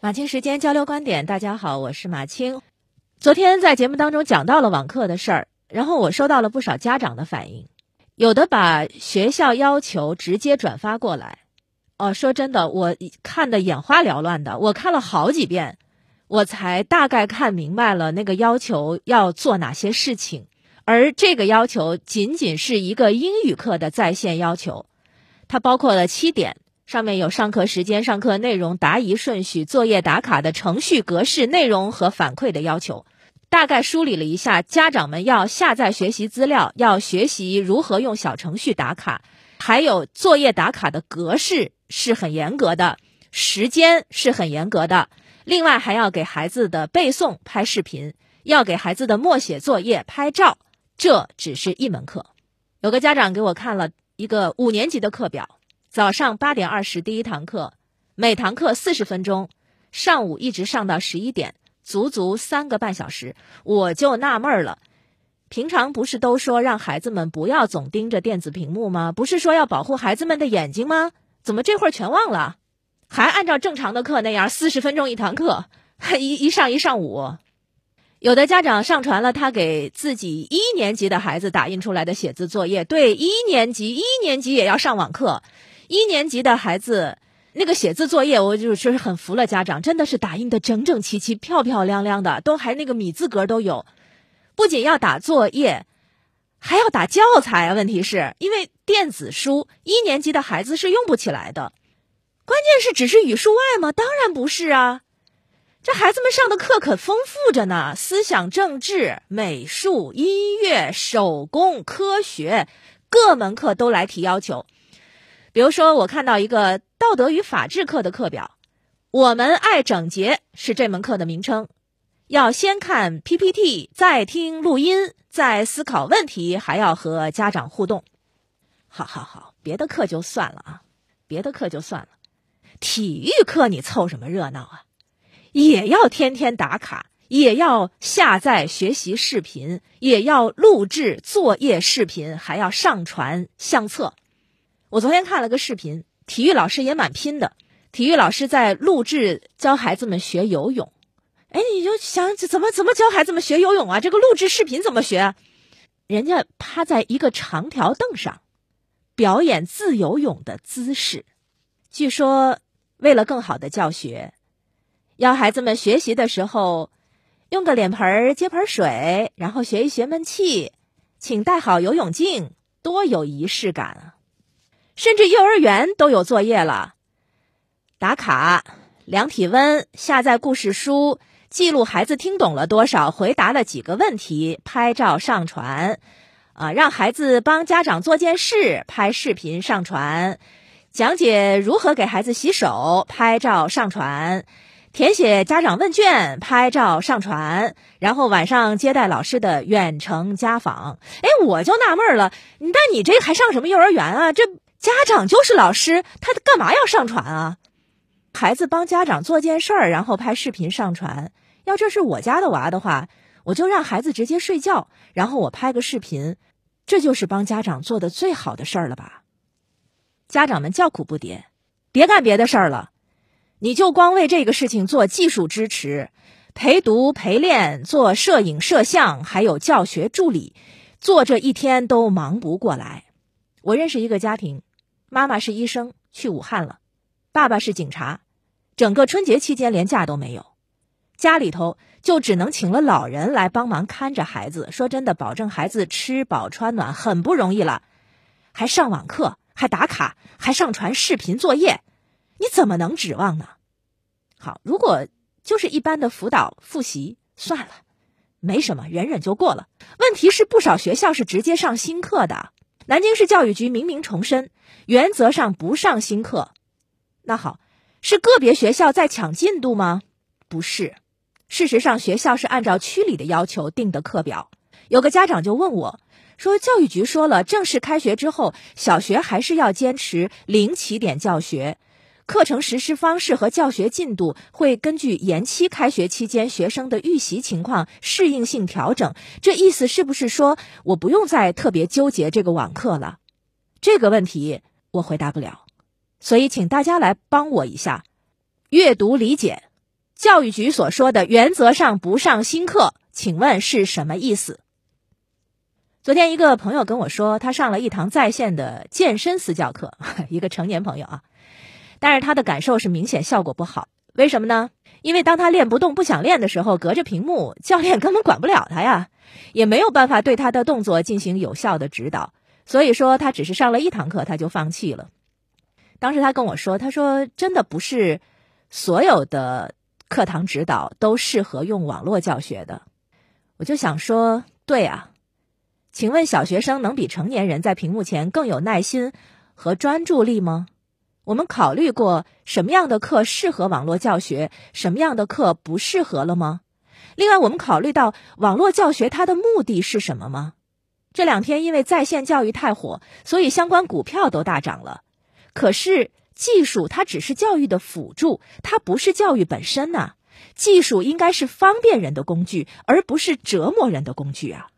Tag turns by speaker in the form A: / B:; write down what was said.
A: 马青时间交流观点，大家好，我是马青。昨天在节目当中讲到了网课的事儿，然后我收到了不少家长的反应，有的把学校要求直接转发过来。哦，说真的，我看的眼花缭乱的，我看了好几遍，我才大概看明白了那个要求要做哪些事情。而这个要求仅仅是一个英语课的在线要求，它包括了七点。上面有上课时间、上课内容、答疑顺序、作业打卡的程序格式、内容和反馈的要求，大概梳理了一下，家长们要下载学习资料，要学习如何用小程序打卡，还有作业打卡的格式是很严格的，时间是很严格的，另外还要给孩子的背诵拍视频，要给孩子的默写作业拍照，这只是一门课。有个家长给我看了一个五年级的课表。早上八点二十第一堂课，每堂课四十分钟，上午一直上到十一点，足足三个半小时。我就纳闷了，平常不是都说让孩子们不要总盯着电子屏幕吗？不是说要保护孩子们的眼睛吗？怎么这会儿全忘了？还按照正常的课那样四十分钟一堂课，一一上一上午。有的家长上传了他给自己一年级的孩子打印出来的写字作业，对，一年级一年级也要上网课。一年级的孩子，那个写字作业，我就说是很服了家长，真的是打印的整整齐齐、漂漂亮亮的，都还那个米字格都有。不仅要打作业，还要打教材！问题是因为电子书，一年级的孩子是用不起来的。关键是只是语数外吗？当然不是啊！这孩子们上的课可丰富着呢，思想政治、美术、音乐、手工、科学，各门课都来提要求。比如说，我看到一个道德与法治课的课表，“我们爱整洁”是这门课的名称。要先看 PPT，再听录音，再思考问题，还要和家长互动。好好好，别的课就算了啊，别的课就算了。体育课你凑什么热闹啊？也要天天打卡，也要下载学习视频，也要录制作业视频，还要上传相册。我昨天看了个视频，体育老师也蛮拼的。体育老师在录制教孩子们学游泳。哎，你就想怎么怎么教孩子们学游泳啊？这个录制视频怎么学？人家趴在一个长条凳上，表演自由泳的姿势。据说为了更好的教学，要孩子们学习的时候用个脸盆接盆水，然后学一学闷气，请带好游泳镜，多有仪式感啊！甚至幼儿园都有作业了，打卡、量体温、下载故事书、记录孩子听懂了多少、回答了几个问题、拍照上传，啊，让孩子帮家长做件事、拍视频上传，讲解如何给孩子洗手、拍照上传。填写家长问卷，拍照上传，然后晚上接待老师的远程家访。哎，我就纳闷了，那你这还上什么幼儿园啊？这家长就是老师，他干嘛要上传啊？孩子帮家长做件事儿，然后拍视频上传。要这是我家的娃的话，我就让孩子直接睡觉，然后我拍个视频，这就是帮家长做的最好的事儿了吧？家长们叫苦不迭，别干别的事儿了。你就光为这个事情做技术支持、陪读陪练、做摄影摄像，还有教学助理，做这一天都忙不过来。我认识一个家庭，妈妈是医生，去武汉了；爸爸是警察，整个春节期间连假都没有，家里头就只能请了老人来帮忙看着孩子。说真的，保证孩子吃饱穿暖很不容易了，还上网课，还打卡，还上传视频作业。你怎么能指望呢？好，如果就是一般的辅导复习，算了，没什么，忍忍就过了。问题是不少学校是直接上新课的。南京市教育局明明重申，原则上不上新课。那好，是个别学校在抢进度吗？不是，事实上学校是按照区里的要求定的课表。有个家长就问我，说教育局说了，正式开学之后，小学还是要坚持零起点教学。课程实施方式和教学进度会根据延期开学期间学生的预习情况适应性调整。这意思是不是说我不用再特别纠结这个网课了？这个问题我回答不了，所以请大家来帮我一下，阅读理解教育局所说的原则上不上新课，请问是什么意思？昨天一个朋友跟我说，他上了一堂在线的健身私教课，一个成年朋友啊，但是他的感受是明显效果不好。为什么呢？因为当他练不动、不想练的时候，隔着屏幕，教练根本管不了他呀，也没有办法对他的动作进行有效的指导。所以说，他只是上了一堂课，他就放弃了。当时他跟我说：“他说真的不是所有的课堂指导都适合用网络教学的。”我就想说：“对啊，请问小学生能比成年人在屏幕前更有耐心和专注力吗？我们考虑过什么样的课适合网络教学，什么样的课不适合了吗？另外，我们考虑到网络教学它的目的是什么吗？这两天因为在线教育太火，所以相关股票都大涨了。”可是技术它只是教育的辅助，它不是教育本身呐。技术应该是方便人的工具，而不是折磨人的工具啊。